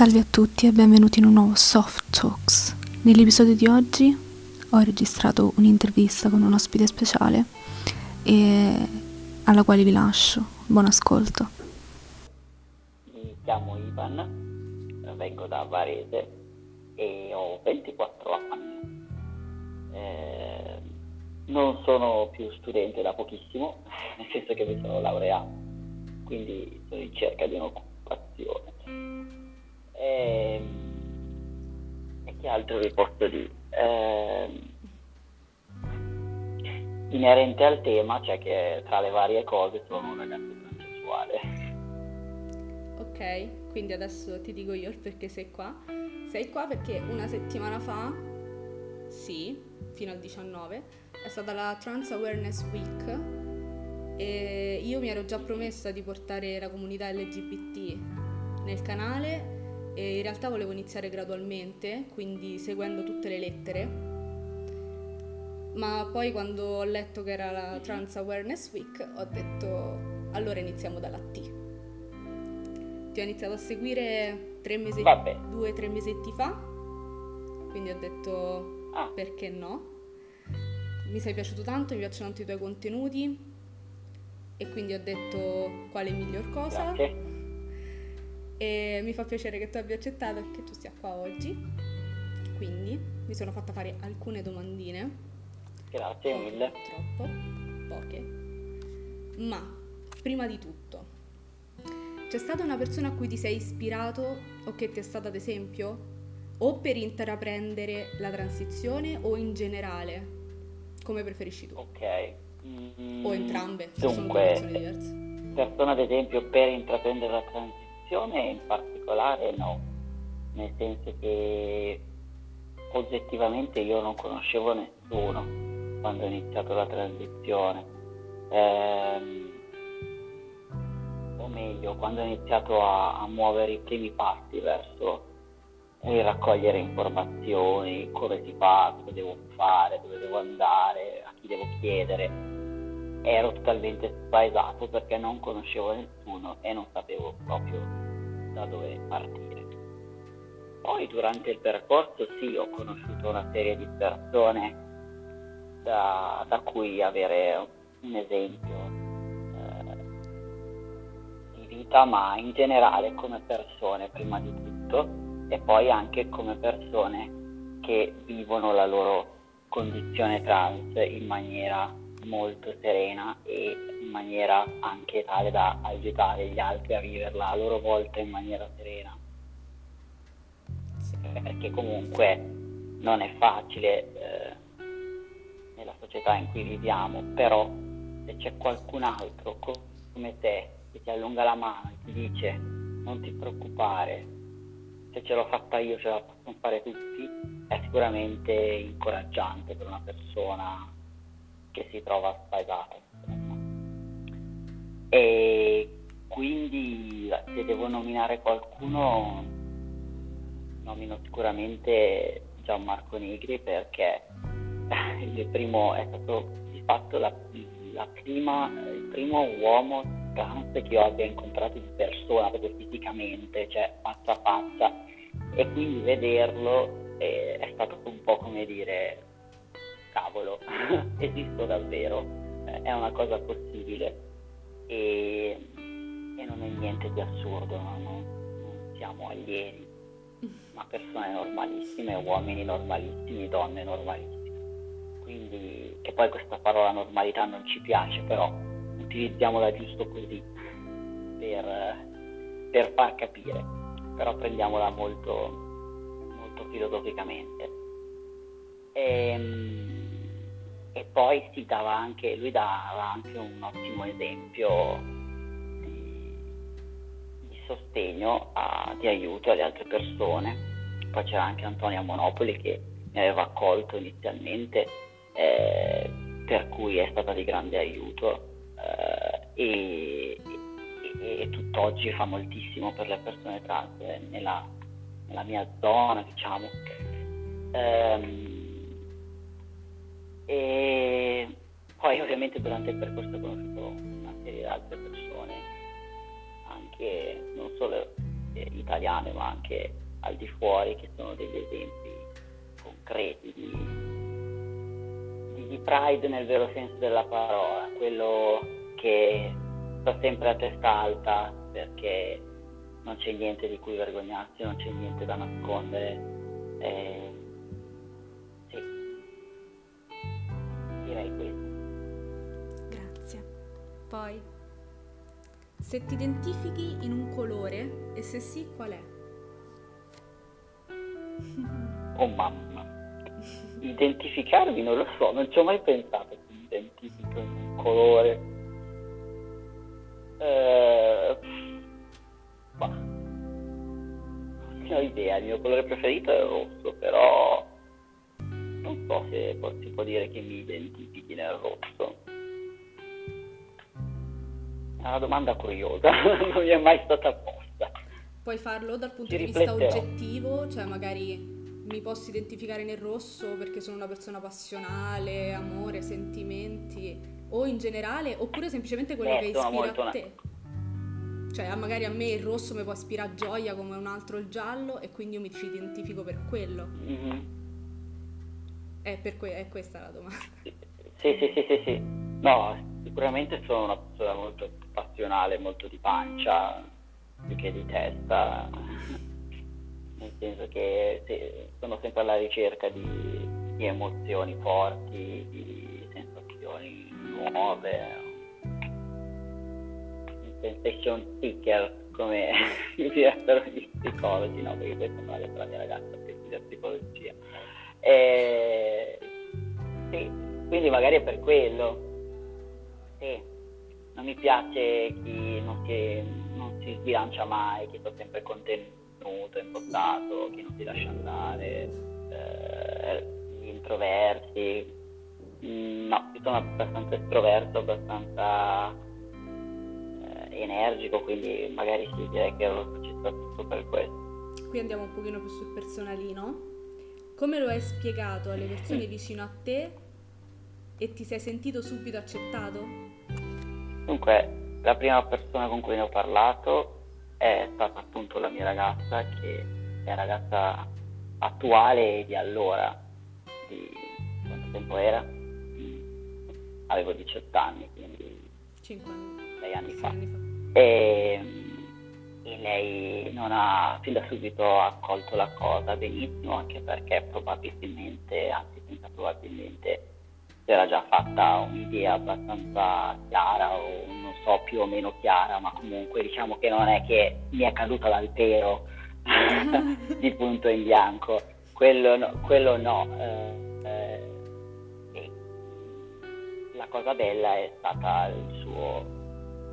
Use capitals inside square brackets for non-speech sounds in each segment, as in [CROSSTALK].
Salve a tutti e benvenuti in un nuovo Soft Talks. Nell'episodio di oggi ho registrato un'intervista con un ospite speciale alla quale vi lascio. Buon ascolto. Mi chiamo Ivan, vengo da Varese e ho 24 anni. Eh, non sono più studente da pochissimo, [LAUGHS] nel senso che mi sono laureato, quindi sono in cerca di un'occupazione. E, ehm, e che altro vi posso dire? Eh, inerente al tema, cioè che tra le varie cose sono un ragazzo transessuale. Ok, quindi adesso ti dico io il perché sei qua. Sei qua perché una settimana fa, sì, fino al 19, è stata la Trans Awareness Week e io mi ero già promessa di portare la comunità LGBT nel canale e in realtà volevo iniziare gradualmente, quindi seguendo tutte le lettere. Ma poi quando ho letto che era la Trans Awareness Week ho detto allora iniziamo dalla T. Ti ho iniziato a seguire tre mesi, due o tre mesetti fa, quindi ho detto ah. perché no. Mi sei piaciuto tanto, mi piacciono tanto i tuoi contenuti e quindi ho detto quale miglior cosa. Grazie e mi fa piacere che tu abbia accettato e che tu sia qua oggi. Quindi mi sono fatta fare alcune domandine. Grazie mille. Troppo, poche. Ma prima di tutto, c'è stata una persona a cui ti sei ispirato o che ti è stata d'esempio? O per intraprendere la transizione o in generale? Come preferisci tu? Ok. Mm, o entrambe, dunque, sono due persone diverse. Persona ad esempio per intraprendere la transizione transizione in particolare no, nel senso che oggettivamente io non conoscevo nessuno quando ho iniziato la transizione. Eh, o meglio, quando ho iniziato a, a muovere i primi passi verso il raccogliere informazioni, come si fa, cosa devo fare, dove devo andare, a chi devo chiedere ero totalmente spaesato perché non conoscevo nessuno e non sapevo proprio da dove partire. Poi durante il percorso sì, ho conosciuto una serie di persone da, da cui avere un esempio eh, di vita, ma in generale come persone prima di tutto e poi anche come persone che vivono la loro condizione trans in maniera molto serena e in maniera anche tale da aiutare gli altri a viverla a loro volta in maniera serena. Perché comunque non è facile eh, nella società in cui viviamo, però se c'è qualcun altro come te che ti allunga la mano e ti dice non ti preoccupare, se ce l'ho fatta io ce la possono fare tutti, è sicuramente incoraggiante per una persona che si trova spaesata. E quindi se devo nominare qualcuno, nomino sicuramente Gianmarco Negri perché [LAUGHS] il primo è stato di fatto la, la prima, il primo uomo trans che io abbia incontrato di persona, proprio fisicamente, cioè faccia a faccia, e quindi vederlo è, è stato un po' come dire cavolo, [LAUGHS] esisto davvero, eh, è una cosa possibile e, e, non è niente di assurdo, no? non, non siamo alieni, [LAUGHS] ma persone normalissime, uomini normalissimi, donne normalissime. Quindi, che poi questa parola normalità non ci piace, però utilizziamola giusto così per, per far capire, però prendiamola molto, molto filosoficamente. E, ehm, e poi si dava anche, lui dava anche un ottimo esempio di, di sostegno, a, di aiuto alle altre persone. Poi c'era anche Antonia Monopoli che mi aveva accolto inizialmente, eh, per cui è stata di grande aiuto eh, e, e, e, tutt'oggi fa moltissimo per le persone trans eh, nella, nella mia zona, diciamo. Um, ovviamente durante il percorso ho conosciuto di altre persone, anche non solo eh, italiane ma anche al di fuori che sono degli esempi concreti di, di, di pride nel vero senso della parola, quello che sta sempre a testa alta perché non c'è niente di cui vergognarsi, non c'è niente da nascondere. Eh, sì, direi questo. Poi, se ti identifichi in un colore e se sì, qual è? Oh mamma, identificarmi non lo so, non ci ho mai pensato che mi identifico in un colore. Eh, ma, non ho idea, il mio colore preferito è il rosso, però non so se si può dire che mi identifichi nel rosso. È una domanda curiosa, [LAUGHS] non mi è mai stata posta. Puoi farlo dal punto Ci di vista oggettivo, cioè magari mi posso identificare nel rosso perché sono una persona passionale, amore, sentimenti, o in generale, oppure semplicemente quello eh, che ispira a te. Cioè, magari a me il rosso mi può ispirare gioia come un altro il giallo e quindi io mi ci identifico per quello. Mm-hmm. È, per que- è questa la domanda. Sì, sì, sì, sì, sì. No, sicuramente sono una persona molto passionale, molto di pancia, più che di testa [LAUGHS] nel senso che sono sempre alla ricerca di, di emozioni forti, di sensazioni nuove, un sensation seeker come [LAUGHS] direbbero gli psicologi, no? Perché questo non è la mia ragazza che studia psicologia. E, sì, quindi magari è per quello. Non mi piace chi non si, non si sbilancia mai, chi sta sempre contenuto impostato, chi non si lascia andare, eh, gli introversi. Mm, no, io sono abbastanza estroverso, abbastanza eh, energico, quindi magari sì, direi che lo ci sta tutto per questo. Qui andiamo un pochino più sul personalino. Come lo hai spiegato alle persone vicino a te e ti sei sentito subito accettato? Dunque, la prima persona con cui ne ho parlato è stata appunto la mia ragazza che è la ragazza attuale di allora, di quanto tempo era? Avevo 18 anni, quindi 5 anni. 6 anni, fa. anni fa. E, e lei non ha fin da subito accolto la cosa benissimo, anche perché probabilmente, anzi senza probabilmente, si era già fatta un'idea abbastanza chiara o non so più o meno chiara, ma comunque diciamo che non è che mi è caduta dal pero [LAUGHS] di punto in bianco, quello no. Quello no. Eh, eh, la cosa bella è stata il suo,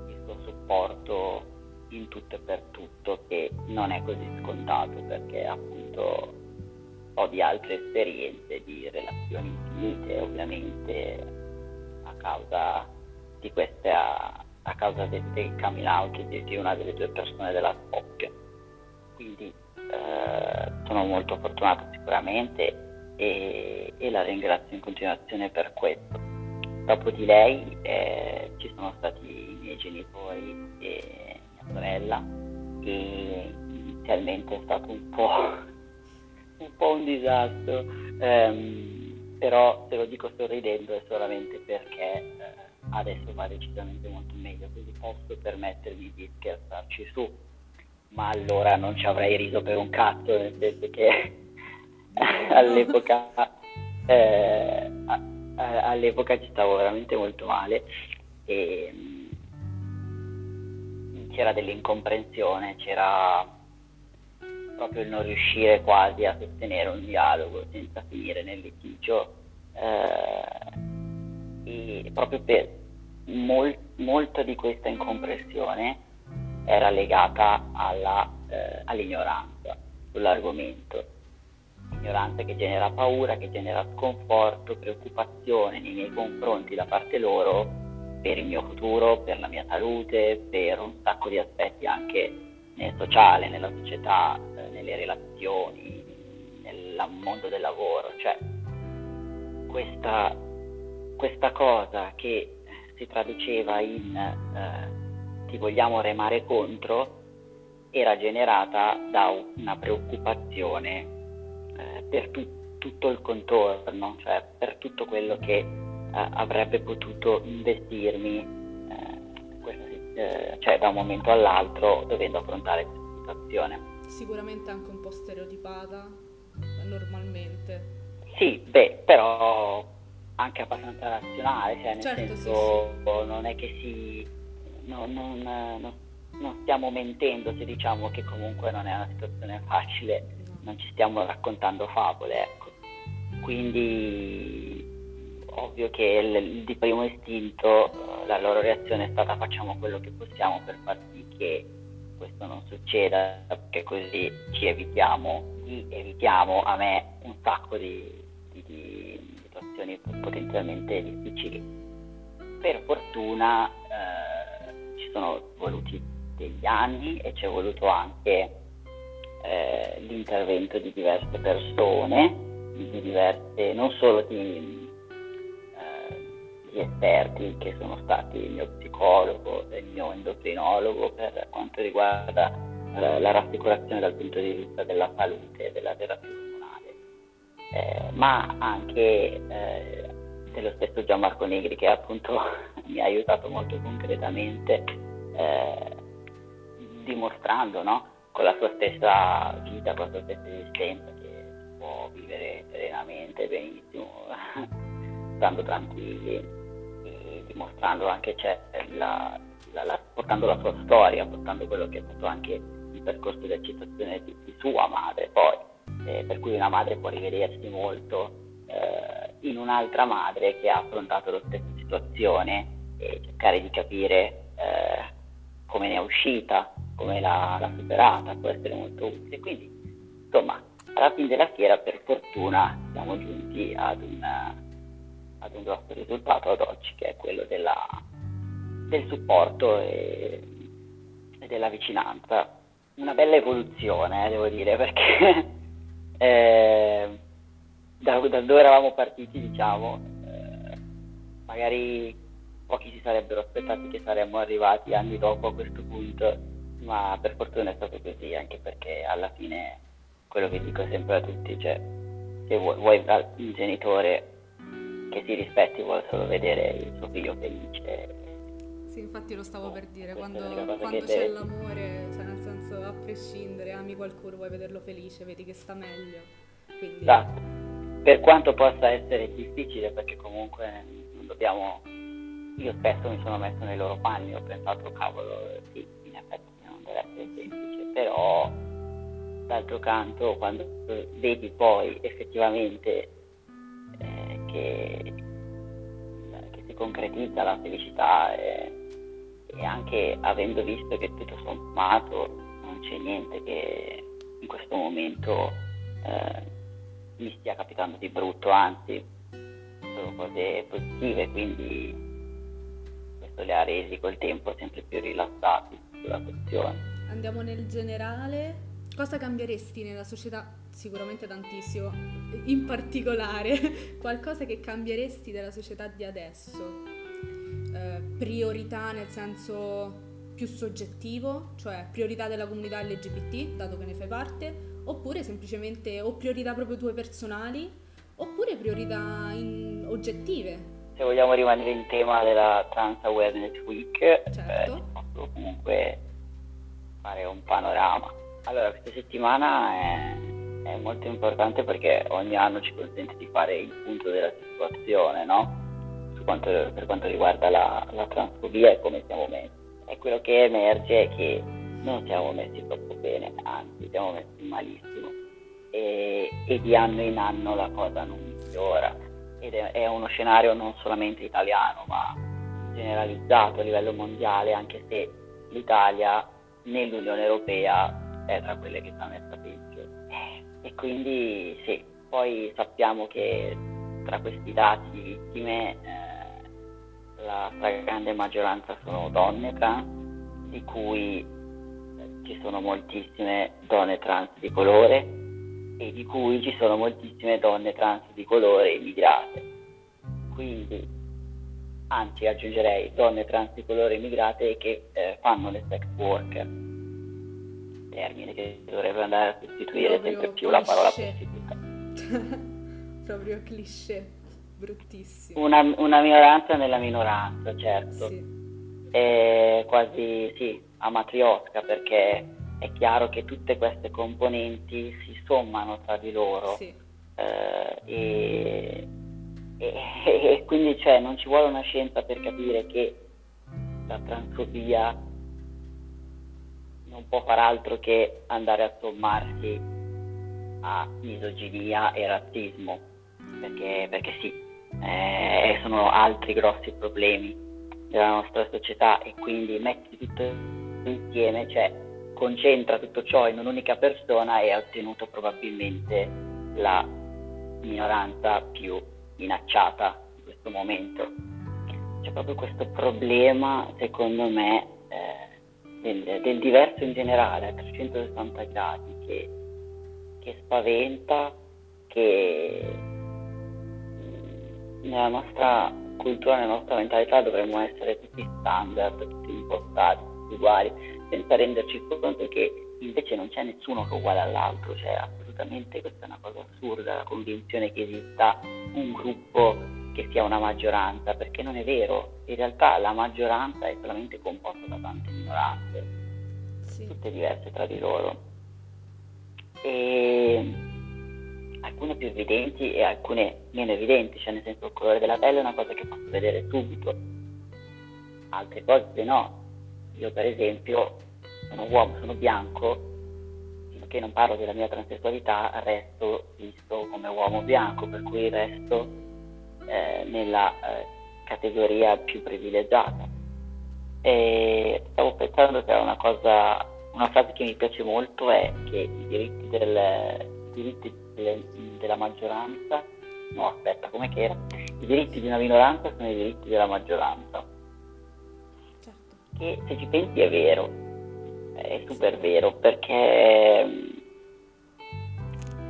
il suo supporto in tutto e per tutto, che non è così scontato perché appunto ho di altre esperienze di relazioni infinite, ovviamente a causa di queste, a, a causa del, del coming out di, di, una delle due persone della coppia. Quindi eh, sono molto fortunato sicuramente e, e, la ringrazio in continuazione per questo. Dopo di lei eh, ci sono stati i miei genitori e mia sorella e inizialmente è stato un po' un po' un disastro, ehm, però se lo dico sorridendo è solamente perché eh, adesso va decisamente molto meglio, quindi posso permettermi di scherzarci su, ma allora non ci avrei riso per un cazzo, nel senso che [LAUGHS] all'epoca, eh, all'epoca ci stavo veramente molto male e mm, c'era dell'incomprensione, c'era proprio il non riuscire quasi a sostenere un dialogo senza finire nel litigio eh, proprio per mol, molta di questa incompressione era legata alla, eh, all'ignoranza sull'argomento. Ignoranza che genera paura, che genera sconforto, preoccupazione nei miei confronti da parte loro per il mio futuro, per la mia salute, per un sacco di aspetti anche nel sociale, nella società, eh, nelle relazioni, nel mondo del lavoro. Cioè, questa, questa cosa che si traduceva in eh, ti vogliamo remare contro era generata da una preoccupazione eh, per tu, tutto il contorno, cioè per tutto quello che eh, avrebbe potuto investirmi eh, eh, cioè da un momento all'altro dovendo affrontare questa situazione. Sicuramente anche un po' stereotipata normalmente. Sì, beh, però anche abbastanza razionale, cioè nel certo, senso sì, sì. non è che si... non, non, non, non stiamo mentendo se diciamo che comunque non è una situazione facile, no. non ci stiamo raccontando favole, ecco. Quindi ovvio che il, di primo istinto la loro reazione è stata facciamo quello che possiamo per far sì che questo non succeda, perché così ci evitiamo, evitiamo a me un sacco di, di, di situazioni potenzialmente difficili. Per fortuna eh, ci sono voluti degli anni e ci è voluto anche eh, l'intervento di diverse persone, di diverse, non solo di, di, esperti che sono stati il mio psicologo e il mio endocrinologo per quanto riguarda eh, la rassicurazione dal punto di vista della salute e della terapia ormonale, eh, ma anche eh, dello stesso Gianmarco Negri che appunto [LAUGHS] mi ha aiutato molto concretamente eh, dimostrando no? con la sua stessa vita, con la sua stessa esistenza che può vivere serenamente, benissimo, [LAUGHS] stando tranquilli dimostrando anche cioè, la, la, la, portando la sua storia, portando quello che è stato anche il percorso di accettazione di, di sua madre poi, eh, per cui una madre può rivedersi molto eh, in un'altra madre che ha affrontato la stessa situazione e cercare di capire eh, come ne è uscita, come l'ha, l'ha, superata, può essere molto utile. Quindi, insomma, alla fine della fiera, per fortuna, siamo giunti ad un, ad un grosso risultato ad oggi, che è quello della, del supporto e, e, della vicinanza. Una bella evoluzione, eh, devo dire, perché [LAUGHS] eh, da, da, dove eravamo partiti, diciamo, eh, magari pochi si sarebbero aspettati che saremmo arrivati anni dopo a questo punto, ma per fortuna è stato così, anche perché alla fine quello che dico sempre a tutti, cioè se vuoi, vuoi un genitore che si rispetti vuole solo vedere il suo figlio felice. Sì, infatti lo stavo per dire, quando, quando c'è te... l'amore, cioè nel senso a prescindere, ami qualcuno, vuoi vederlo felice, vedi che sta meglio. Quindi... Esatto. Per quanto possa essere difficile, perché comunque non dobbiamo io spesso mi sono messo nei loro panni, ho pensato, cavolo, sì, in effetti non deve essere semplice, però d'altro canto quando vedi poi effettivamente che, che, si concretizza la felicità e, e, anche avendo visto che tutto sommato non c'è niente che in questo momento eh, mi stia capitando di brutto, anzi sono cose positive, quindi questo li ha resi col tempo sempre più rilassati sulla questione. Andiamo nel generale. Cosa cambieresti nella società? Sicuramente tantissimo. In particolare, [LAUGHS] qualcosa che cambieresti della società di adesso? Eh, priorità nel senso più soggettivo, cioè priorità della comunità LGBT, dato che ne fai parte, oppure semplicemente o priorità proprio tue personali, oppure priorità in, oggettive, se vogliamo rimanere in tema della Trans Awareness Week, eh, certo. eh, comunque fare un panorama. Allora, questa settimana è, è, molto importante perché ogni anno ci consente di fare il punto della situazione, no? Quanto, per quanto riguarda la, la transfobia e come siamo messi. E quello che emerge è che non siamo messi troppo bene, anzi siamo messi malissimo. E, e di anno in anno la cosa non migliora ed è, è uno scenario non solamente italiano ma generalizzato a livello mondiale anche se l'Italia nell'Unione Europea è tra quelle che sta messa e quindi sì, poi sappiamo che tra questi dati di vittime eh, la stragrande maggioranza sono donne trans di cui eh, ci sono moltissime donne trans di colore e di cui ci sono moltissime donne trans di colore immigrate. Quindi, anzi aggiungerei donne trans di colore immigrate che eh, fanno le sex worker. Termine che dovrebbe andare a sostituire sempre più cliché. la parola prostituta. [LAUGHS] Proprio cliché, bruttissimo. Una, una, minoranza nella minoranza, certo. Sì. È quasi, sì, amatriosca perché è chiaro che tutte queste componenti si sommano tra di loro. Sì. Eh, e, e, [LAUGHS] e, quindi cioè, non ci vuole una scienza per capire che la transfobia non può far altro che andare a sommarsi a misoginia e razzismo, perché, perché sì, eh, sono altri grossi problemi della nostra società e quindi metti tutto insieme, cioè concentra tutto ciò in un'unica persona e ha ottenuto probabilmente la minoranza più minacciata in questo momento. C'è proprio questo problema, secondo me, eh, del, del, diverso in generale a 360 gradi che, che spaventa, che mm, nella nostra cultura, nella nostra mentalità dovremmo essere tutti standard, tutti impostati, tutti uguali, senza renderci conto che invece non c'è nessuno che è uguale all'altro, cioè assolutamente questa è una cosa assurda, la convinzione che esista un gruppo che sia una maggioranza, perché non è vero, in realtà la maggioranza è solamente composta da tante minoranze, sì. tutte diverse tra di loro. E alcune più evidenti e alcune meno evidenti, cioè nel senso il colore della pelle è una cosa che posso vedere subito, altre cose no. Io per esempio sono uomo, sono bianco, finché non parlo della mia transessualità, resto visto come uomo bianco, per cui resto eh, nella eh, categoria più privilegiata. E stavo pensando che una cosa, una frase che mi piace molto è che i diritti, del, i diritti delle, della maggioranza, no aspetta, come che era? I diritti di una minoranza sono i diritti della maggioranza. Certo. Che se ci pensi è vero, è super vero perché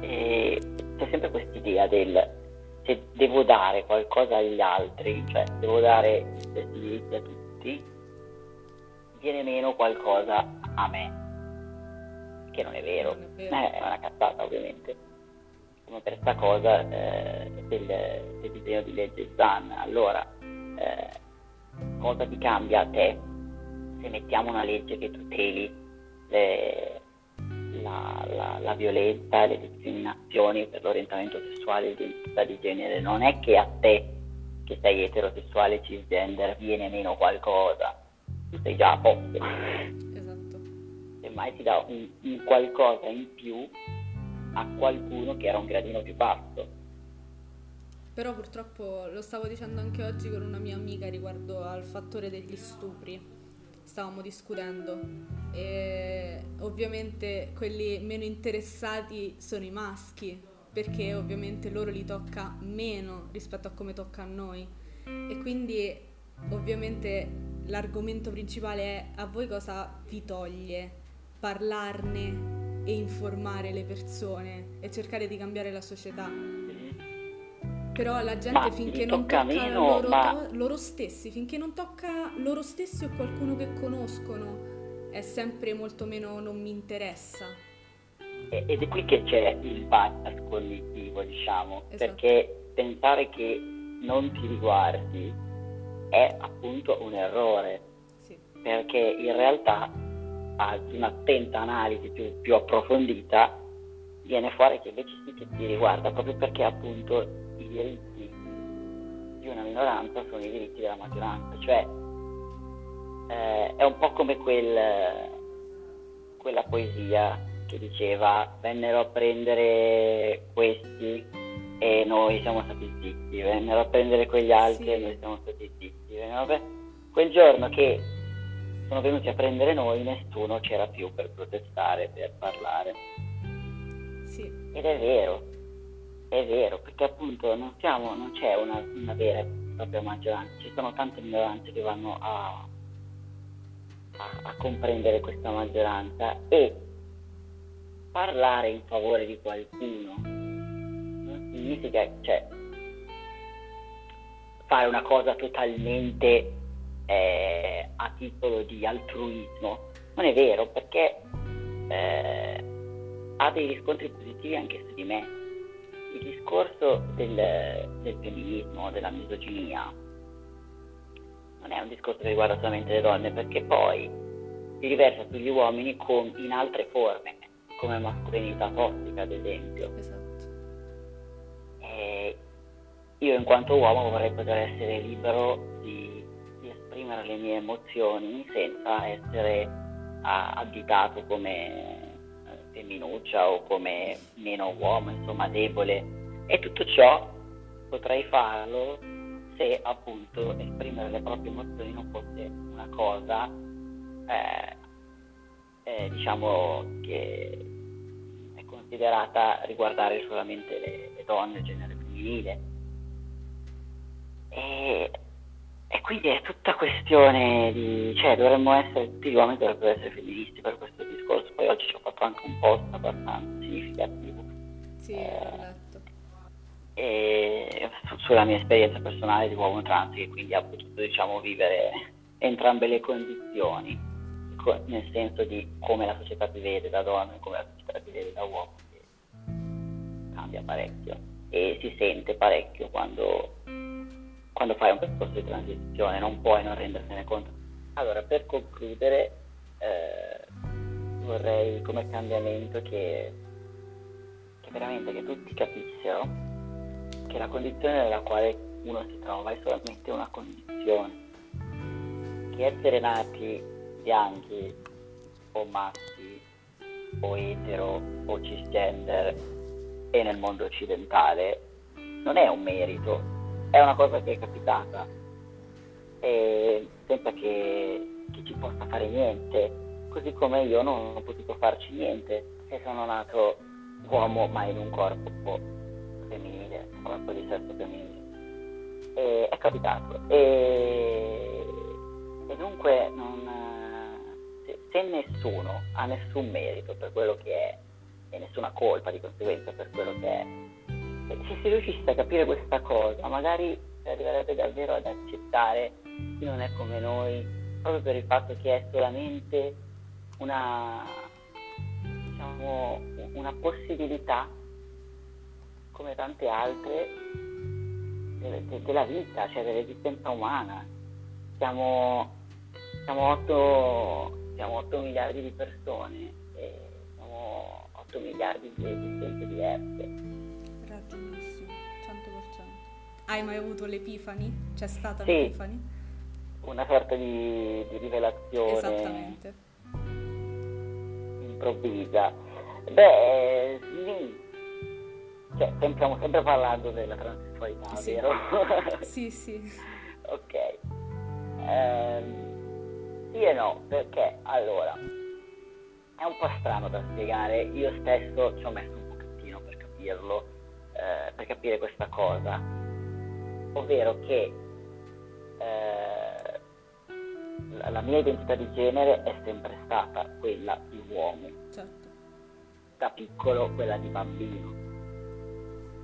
eh, c'è sempre questa idea del se devo dare qualcosa agli altri, cioè devo dare gli stessi diritti a tutti, viene meno qualcosa a me, che non è vero, non è, vero. Eh, è una cazzata ovviamente. Come per questa cosa eh, del, del, disegno di legge Zan, allora eh, cosa ti cambia a te se mettiamo una legge che tuteli le, la, violenza e le discriminazioni per l'orientamento sessuale e l'identità di genere, non è che a te che sei eterosessuale cisgender viene meno qualcosa, tu sei già a posto. Esatto. Semmai ti dà un, un qualcosa in più a qualcuno che era un gradino più basso. Però purtroppo lo stavo dicendo anche oggi con una mia amica riguardo al fattore degli stupri stavamo discutendo e ovviamente quelli meno interessati sono i maschi perché ovviamente loro li tocca meno rispetto a come tocca a noi. E quindi ovviamente l'argomento principale è a voi cosa vi toglie parlarne e informare le persone e cercare di cambiare la società però la gente ma finché non tocca, tocca meno, loro, ma... loro, stessi, finché non tocca loro stessi o qualcuno che conoscono, è sempre molto meno non mi interessa. Ed è qui che c'è il bias cognitivo, diciamo, esatto. perché pensare che non ti riguardi è appunto un errore, sì. perché in realtà ad un'attenta analisi più, più approfondita viene fuori che invece sì che ti riguarda, proprio perché appunto i diritti di una minoranza sono i diritti della maggioranza, cioè eh, è un po' come quel, quella poesia che diceva vennero a prendere questi e noi siamo stati zitti, vennero a prendere quegli altri sì. e noi siamo stati zitti. Pre- quel giorno che sono venuti a prendere noi nessuno c'era più per protestare, per parlare. Sì. Ed è vero, è vero, perché appunto non, siamo, non c'è una, una, vera e propria maggioranza, ci sono tante minoranze che vanno a, a, a comprendere questa maggioranza e parlare in favore di qualcuno non significa cioè, fare una cosa totalmente eh, a titolo di altruismo. Non è vero, perché eh, ha dei riscontri positivi anche su di me. Il discorso del, del femminismo, della misoginia, non è un discorso che riguarda solamente le donne, perché poi si riversa sugli uomini con, in altre forme, come mascolinità tossica, ad esempio. Esatto. E io in quanto uomo vorrei poter essere libero di, di esprimere le mie emozioni senza essere additato come eh, femminuccia o come meno uomo, insomma debole. E tutto ciò potrei farlo se appunto esprimere le proprie emozioni non fosse una cosa eh, eh, diciamo che è considerata riguardare solamente le, le donne, il genere femminile. E, e, quindi è tutta questione di, cioè dovremmo essere, tutti gli uomini dovrebbero essere femministi per questo discorso, poi oggi ci ho fatto anche un post abbastanza significativo. Sì, eh, e sulla mia esperienza personale di uomo trans che quindi ha potuto diciamo, vivere entrambe le condizioni nel senso di come la società ti vede da donna e come la società ti vede da uomo cambia parecchio e si sente parecchio quando, quando fai un percorso di transizione non puoi non rendersene conto allora per concludere eh, vorrei come cambiamento che, che veramente che tutti capissero che la condizione nella quale uno si trova è solamente una condizione, che essere nati bianchi o maschi o etero o cisgender e nel mondo occidentale non è un merito, è una cosa che è capitata. E senza che, che ci possa fare niente, così come io non ho potuto farci niente se sono nato uomo ma in un corpo femminile, corpo di sesso femminile. E è capitato. E, e dunque non, se, se, nessuno ha nessun merito per quello che è e nessuna colpa di conseguenza per quello che è, se si riuscisse a capire questa cosa, magari si arriverebbe davvero ad accettare chi non è come noi, proprio per il fatto che è solamente una, diciamo, una possibilità come tante altre de- de- della vita, cioè dell'esistenza umana. Siamo, siamo, 8, siamo 8 miliardi di persone e siamo 8 miliardi di esistenze diverse. Ragionissimo, 100%. Hai mai avuto l'epifani? C'è stata sì, l'epifani? Una sorta di, di rivelazione. Esattamente. Improvvisa. Beh, sì, cioè, stiamo sempre parlando della transessualità, sì. vero? [LAUGHS] sì, sì. ok. Ehm, sì e no, perché allora è un po' strano da spiegare. Io stesso ci ho messo un pochettino per capirlo, eh, per capire questa cosa. Ovvero che eh, la, mia identità di genere è sempre stata quella di uomo. Certo. Da piccolo quella di bambino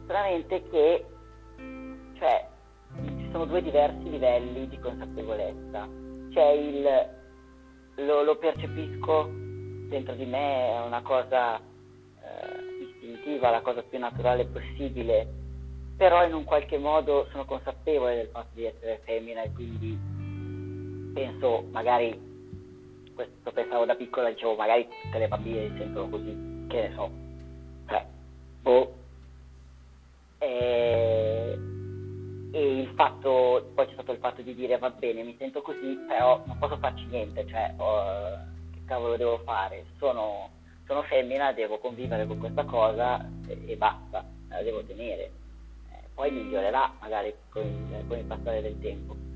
solamente che cioè, ci sono due diversi livelli di consapevolezza. C'è il lo, lo percepisco dentro di me, è una cosa eh, istintiva, la cosa più naturale possibile, però in un qualche modo sono consapevole del fatto di essere femmina e quindi penso magari questo pensavo da piccola, dicevo magari tutte le bambine sentono così, che ne so, cioè, boh, e, e il fatto, poi c'è stato il fatto di dire va bene, mi sento così, però non posso farci niente, cioè oh, che cavolo devo fare? Sono, sono, femmina, devo convivere con questa cosa e, e basta, la devo tenere. Eh, poi migliorerà magari con con il passare del tempo.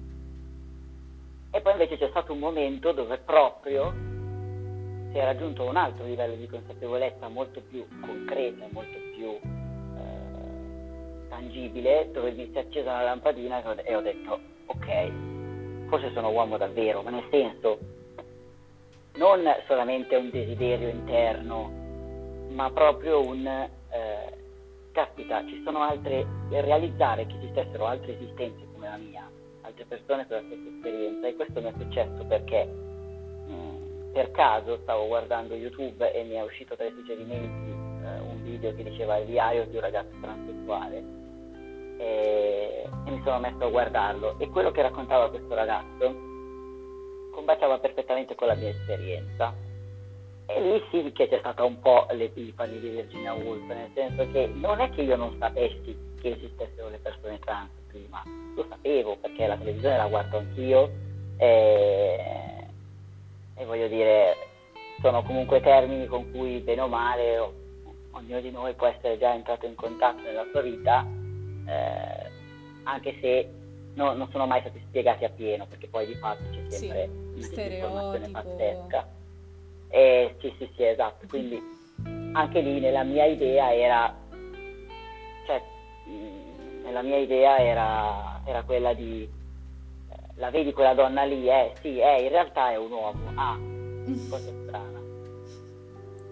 E poi invece c'è stato un momento dove proprio si è raggiunto un altro livello di consapevolezza molto più concreto, molto più tangibile dove mi si è accesa una lampadina e ho detto ok, forse sono uomo davvero, ma nel senso non solamente un desiderio interno, ma proprio un eh, caspita, ci sono altre, realizzare che esistessero altre esistenze come la mia, altre persone con la stessa esperienza. E questo mi è successo perché mh, mm, per caso stavo guardando YouTube e mi è uscito tra i suggerimenti eh, un video che diceva il diario di un ragazzo transessuale. E, e mi sono messo a guardarlo. E quello che raccontava questo ragazzo combaciava perfettamente con la mia esperienza. E lì sì che c'è stata un po' l'epifani di Virginia Woolf, nel senso che non è che io non sapessi che esistessero le persone trans prima, lo sapevo perché la televisione la guardo anch'io e, e voglio dire, sono comunque termini con cui bene o male ognuno di noi può essere già entrato in contatto nella sua vita, eh, anche se no, non sono mai stati spiegati a pieno, perché poi di fatto c'è sempre sì, una informazione pazzesca. E, sì, sì, sì, esatto. Quindi anche lì nella mia idea era, cioè, nella mia idea era, era quella di, eh, la vedi quella donna lì, eh, sì, eh, in realtà è un uomo. Ah, cosa strana.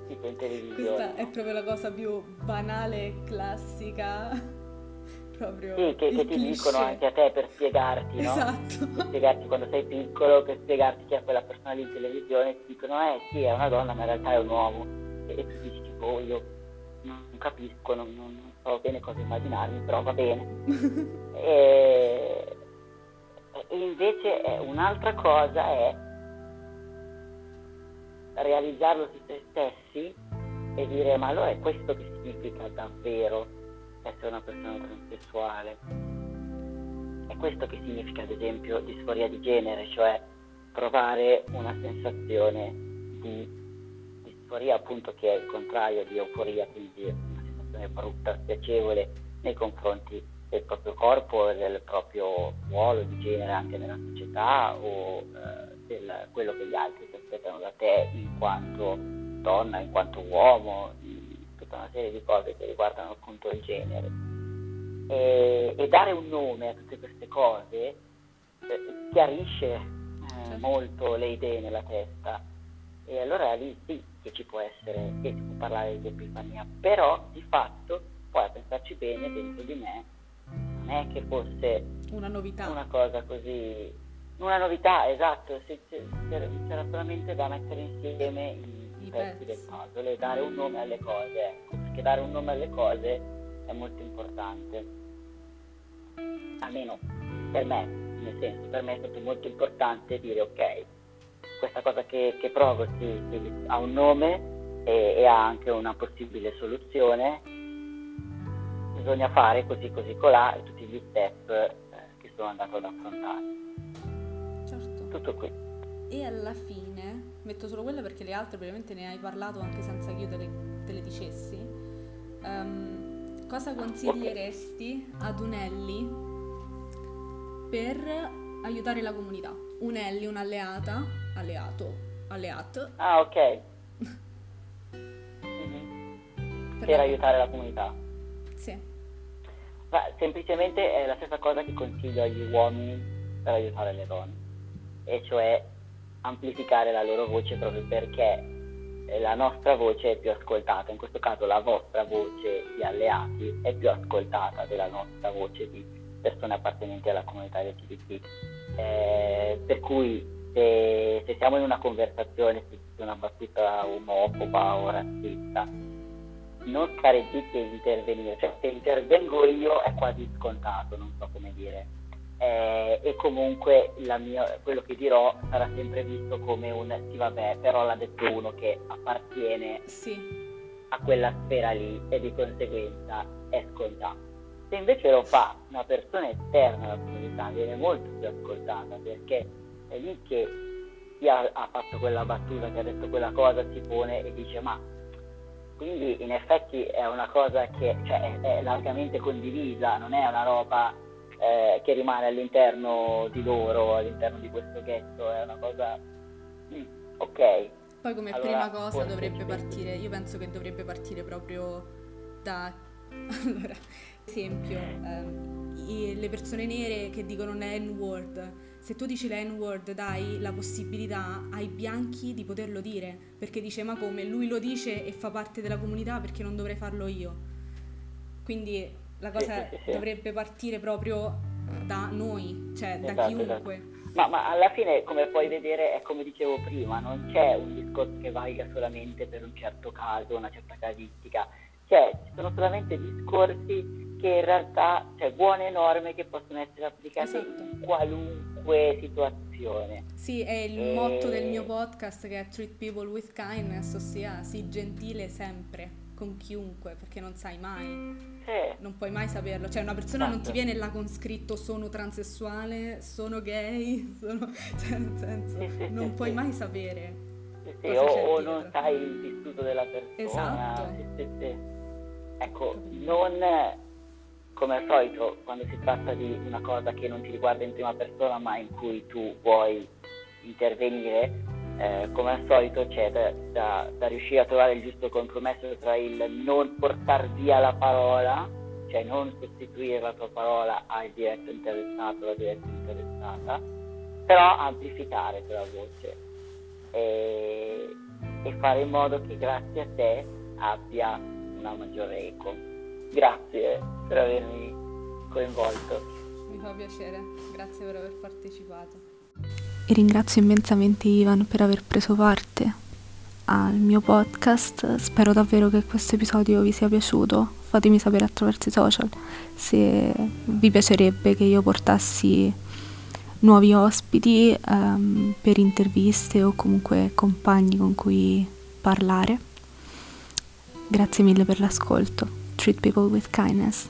Tipo in televisione. Questa è proprio la cosa più banale e classica [LAUGHS] proprio sì, che, che ti dicono anche a te per spiegarti, no? Esatto. Per spiegarti quando sei piccolo, per spiegarti chi è quella persona lì in televisione, ti dicono, eh sì, è una donna, ma in realtà è un uomo. E, e tu dici, tipo, oh, io non, non capisco, non, non, so bene cosa immaginarmi, però va bene. [LAUGHS] e, e invece eh, un'altra cosa è realizzarlo su se stessi e dire, ma allora è questo che significa davvero essere una persona transessuale. È questo che significa ad esempio disforia di genere, cioè provare una sensazione di disforia appunto che è il contrario di euforia, quindi brutta, spiacevole nei confronti del proprio corpo e del proprio ruolo di genere anche nella società o eh, del, quello che gli altri si aspettano da te in quanto donna, in quanto uomo, tutta una serie di cose che riguardano appunto il genere. E, e dare un nome a tutte queste cose eh, chiarisce eh, certo. molto le idee nella testa. E allora lì sì che ci può essere, che si può parlare di epifania, però di fatto, poi a pensarci bene, dentro di me, non è che fosse una novità. Una cosa così. Una novità, esatto, c'era solamente da mettere insieme i i pezzi del puzzle e dare un nome alle cose, ecco, perché dare un nome alle cose è molto importante. Almeno per me, nel senso, per me è stato molto importante dire ok, questa cosa che, che provo sì, sì, ha un nome e, e ha anche una possibile soluzione, bisogna fare così così colà e tutti gli step eh, che sono andato ad affrontare. Certo. Tutto qui. E alla fine metto solo quella perché le altre ovviamente ne hai parlato anche senza che io te le, te le dicessi. Um, cosa consiglieresti ad un Ellie per aiutare la comunità? Un Ellie, un'alleata, alleato, alleat. Ah, ok. mm-hmm. Per, per aiutare la comunità. Sì. Ma, semplicemente è la stessa cosa che consiglio agli uomini per aiutare le donne, e cioè amplificare la loro voce proprio perché la nostra voce è più ascoltata, in questo caso la vostra voce di alleati è più ascoltata della nostra voce di persone appartenenti alla comunità LGBT. Eh, per cui se, se, siamo in una conversazione, se c'è una battuta omofoba o razzista, non scareggite intervenire, cioè se intervengo io è quasi scontato, non so come dire. Eh, e comunque mia, quello che dirò sarà sempre visto come un sì vabbè però l'ha detto uno che appartiene sì. a quella sfera lì e di conseguenza è scontato. Se invece lo fa una persona esterna alla comunità viene molto più ascoltata perché è lì che chi ha, ha fatto quella battuta che ha detto quella cosa si pone e dice ma quindi in effetti è una cosa che cioè, è, è largamente condivisa non è una roba eh, che rimane all'interno di loro, all'interno di questo ghetto, è una cosa... Mm, ok. Poi come allora, prima cosa dovrebbe partire, io penso che dovrebbe partire proprio da... [LAUGHS] allora, esempio, ehm, le persone nere che dicono N-word, se tu dici la N-word dai la possibilità ai bianchi di poterlo dire, perché dice ma come, lui lo dice e fa parte della comunità perché non dovrei farlo io. Quindi la cosa sì, sì, sì. dovrebbe partire proprio da noi, cioè esatto, da chiunque. Esatto. Ma, ma, alla fine, come puoi vedere, è come dicevo prima, non c'è un discorso che valga solamente per un certo caso, una certa casistica, cioè ci sono solamente discorsi che in realtà, cioè buone norme che possono essere applicate esatto. in qualunque situazione. Sì, è il e... motto del mio podcast che è Treat People with Kindness, ossia sii gentile sempre con chiunque, perché non sai mai. Sì. Non puoi mai saperlo. Cioè, una persona esatto. non ti esatto. viene là con scritto sono transessuale, sono gay, [LAUGHS] sono... cioè, nel senso, sì, sì, non puoi mai sapere. o, o non sai il vissuto della persona. Esatto. Ecco, non come al solito quando si tratta di una cosa che non ti riguarda in prima persona ma in cui tu vuoi intervenire, eh, come al solito c'è da, da, da, riuscire a trovare il giusto compromesso tra il non portare via la parola, cioè non sostituire la tua parola al diretto interessato o alla diretta interessata, però amplificare quella voce e, e fare in modo che grazie a te abbia una maggiore eco. Grazie per avermi coinvolto. Mi fa piacere, grazie per aver partecipato. E ringrazio immensamente Ivan per aver preso parte al mio podcast. Spero davvero che questo episodio vi sia piaciuto. Fatemi sapere attraverso i social se vi piacerebbe che io portassi nuovi ospiti um, per interviste o comunque compagni con cui parlare. Grazie mille per l'ascolto. Treat people with kindness.